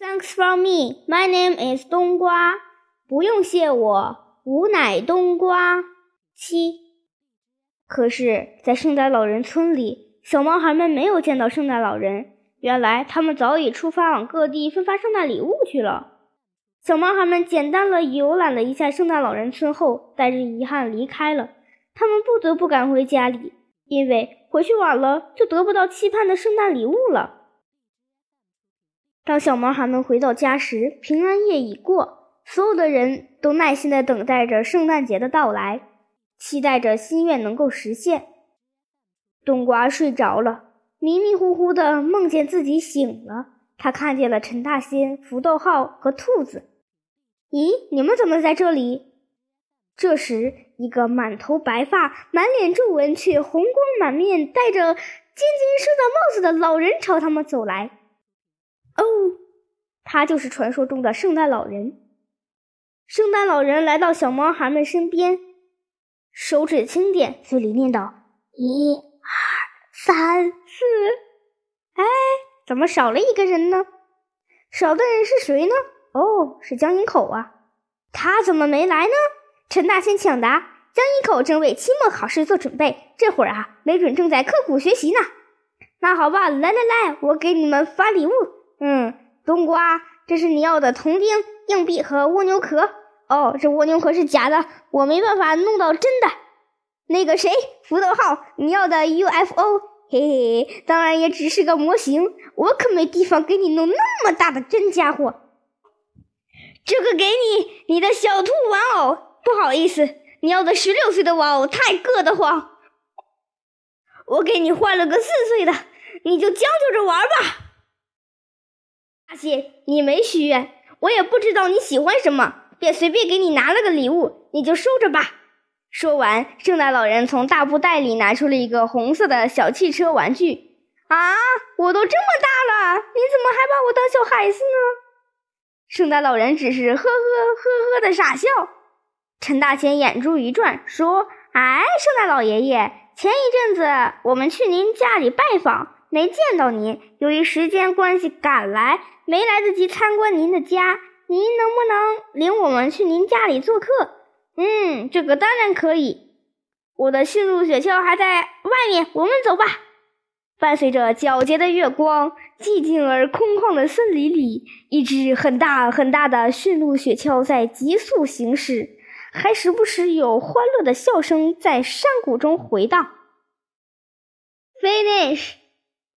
Thanks for me. My name is 冬瓜。不用谢我，吾乃冬瓜。七。可是，在圣诞老人村里，小毛孩们没有见到圣诞老人。原来，他们早已出发往各地分发圣诞礼物去了。小毛孩们简单的游览了一下圣诞老人村后，带着遗憾离开了。他们不得不赶回家里，因为回去晚了就得不到期盼的圣诞礼物了。当小毛孩们回到家时，平安夜已过，所有的人都耐心的等待着圣诞节的到来，期待着心愿能够实现。冬瓜睡着了，迷迷糊糊的梦见自己醒了，他看见了陈大仙、福豆号和兔子。咦，你们怎么在这里？这时，一个满头白发、满脸皱纹却红光满面、戴着尖尖圣诞帽子的老人朝他们走来。哦，他就是传说中的圣诞老人。圣诞老人来到小毛孩们身边，手指轻点，嘴里念道：“一、二、三、四。”哎，怎么少了一个人呢？少的人是谁呢？哦，是江营口啊，他怎么没来呢？陈大仙抢答：“江营口正为期末考试做准备，这会儿啊，没准正在刻苦学习呢。”那好吧，来来来，我给你们发礼物。嗯，冬瓜，这是你要的铜钉、硬币和蜗牛壳。哦，这蜗牛壳是假的，我没办法弄到真的。那个谁，福特号，你要的 UFO，嘿嘿，当然也只是个模型，我可没地方给你弄那么大的真家伙。这个给你，你的小兔玩偶。不好意思，你要的十六岁的玩偶太硌得慌，我给你换了个四岁的，你就将就着玩吧。大仙，你没许愿，我也不知道你喜欢什么，便随便给你拿了个礼物，你就收着吧。说完，圣诞老人从大布袋里拿出了一个红色的小汽车玩具。啊，我都这么大了，你怎么还把我当小孩子呢？圣诞老人只是呵呵呵呵的傻笑。陈大仙眼珠一转，说：“哎，圣诞老爷爷，前一阵子我们去您家里拜访，没见到您，由于时间关系赶来，没来得及参观您的家。您能不能领我们去您家里做客？嗯，这个当然可以。我的驯鹿雪橇还在外面，我们走吧。”伴随着皎洁的月光，寂静而空旷的森林里，一只很大很大的驯鹿雪橇在急速行驶，还时不时有欢乐的笑声在山谷中回荡。Finish。